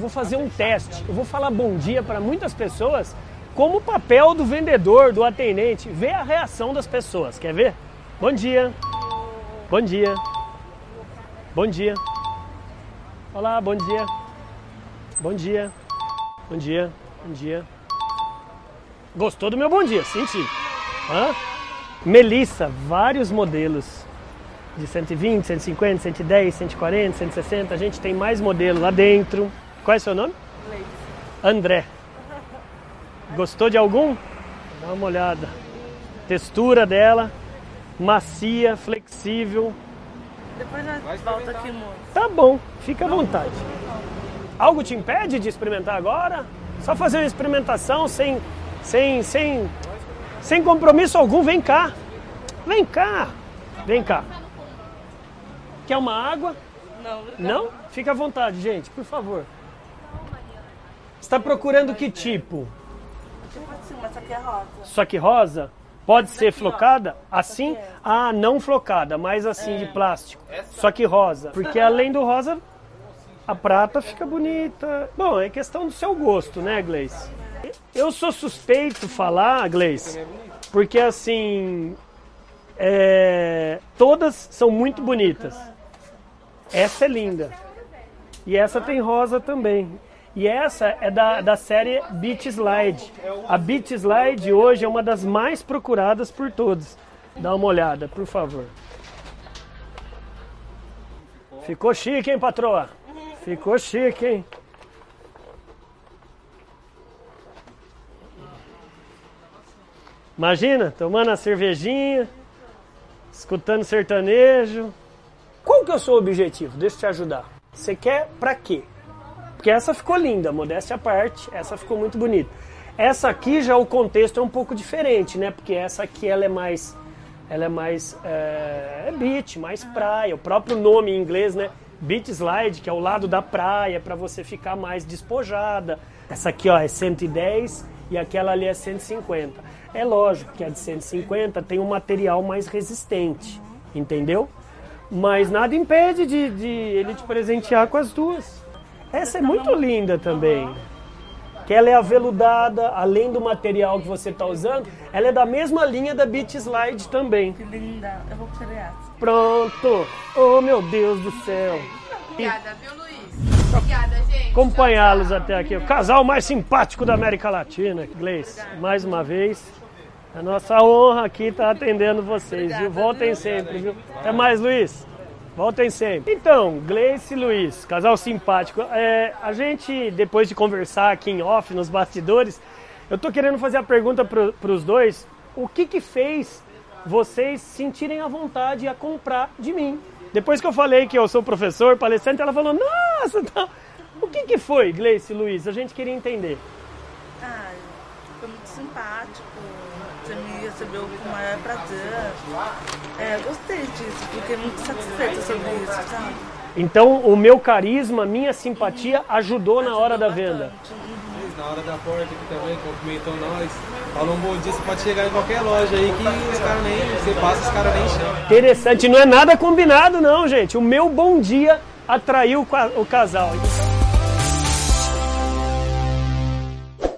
vou fazer um teste. Eu vou falar bom dia para muitas pessoas como o papel do vendedor, do atendente, ver a reação das pessoas. Quer ver? Bom dia. Bom dia. Bom dia. Olá, bom dia. Bom dia. Bom dia. Bom dia. Gostou do meu bom dia? Senti. Hã? Melissa, vários modelos de 120, 150, 110, 140, 160. A gente tem mais modelo lá dentro. Qual é o seu nome? Leite. André. Gostou de algum? Dá uma olhada. Textura dela, macia, flexível. Depois nós volta aqui, moço. Tá bom, fica à vontade. Algo te impede de experimentar agora? Só fazer uma experimentação sem, sem, sem, sem compromisso algum. Vem cá. Vem cá. Vem cá. Quer uma água? Não. Não? Fica à vontade, gente, por favor. Está procurando que tipo? Tipo assim, mas essa aqui é rosa. Só que rosa? Pode ser aqui, ó. flocada? Assim? é. Ah, não flocada, mas assim de plástico. Só que rosa. Porque além do rosa, a prata fica bonita. Bom, é questão do seu gosto, né, Gleice? Eu sou suspeito falar, Gleice, porque assim. é, todas são muito bonitas. Essa é linda. E essa tem rosa também. E essa é da, da série Beach Slide. A Beach Slide hoje é uma das mais procuradas por todos. Dá uma olhada, por favor. Ficou chique, hein, patroa? Ficou chique, hein? Imagina, tomando a cervejinha, escutando sertanejo. Qual que é o seu objetivo? Deixa eu te ajudar. Você quer pra quê? Porque essa ficou linda, modéstia à parte, essa ficou muito bonita. Essa aqui já o contexto é um pouco diferente, né? Porque essa aqui ela é mais, ela é mais é, é beach, mais praia. O próprio nome em inglês, né? Beach slide, que é o lado da praia para você ficar mais despojada. Essa aqui, ó, é 110 e aquela ali é 150. É lógico que a de 150 tem um material mais resistente, entendeu? Mas nada impede de, de ele te presentear com as duas. Essa é muito linda também. Que ela é aveludada, além do material que você está usando, ela é da mesma linha da Beach Slide também. Que linda. Eu vou querer essa. Pronto! Oh meu Deus do céu! Obrigada, viu, Luiz? Obrigada, gente. Acompanhá-los até aqui. O casal mais simpático da América Latina, Gleice. Mais uma vez, a nossa honra aqui está atendendo vocês, viu? Voltem sempre, viu? Até mais, Luiz. Voltem sempre. Então, Gleice e Luiz, casal simpático. É, a gente, depois de conversar aqui em off, nos bastidores, eu tô querendo fazer a pergunta para os dois: o que que fez vocês sentirem a vontade a comprar de mim? Depois que eu falei que eu sou professor, palestrante, ela falou: nossa, tá. o que que foi, Gleice e Luiz? A gente queria entender. Ai, foi muito simpático. Você me recebeu com o maior prazer. É, gostei disso. Fiquei muito satisfeita sobre isso, sabe? Então, o meu carisma, minha simpatia ajudou na hora da venda. Uhum. Na hora da porta aqui também, cumprimentou nós. Falou um bom dia, você pode chegar em qualquer loja aí que os caras nem. Você passa, os caras nem chamam. Interessante, não é nada combinado, não, gente. O meu bom dia atraiu o casal.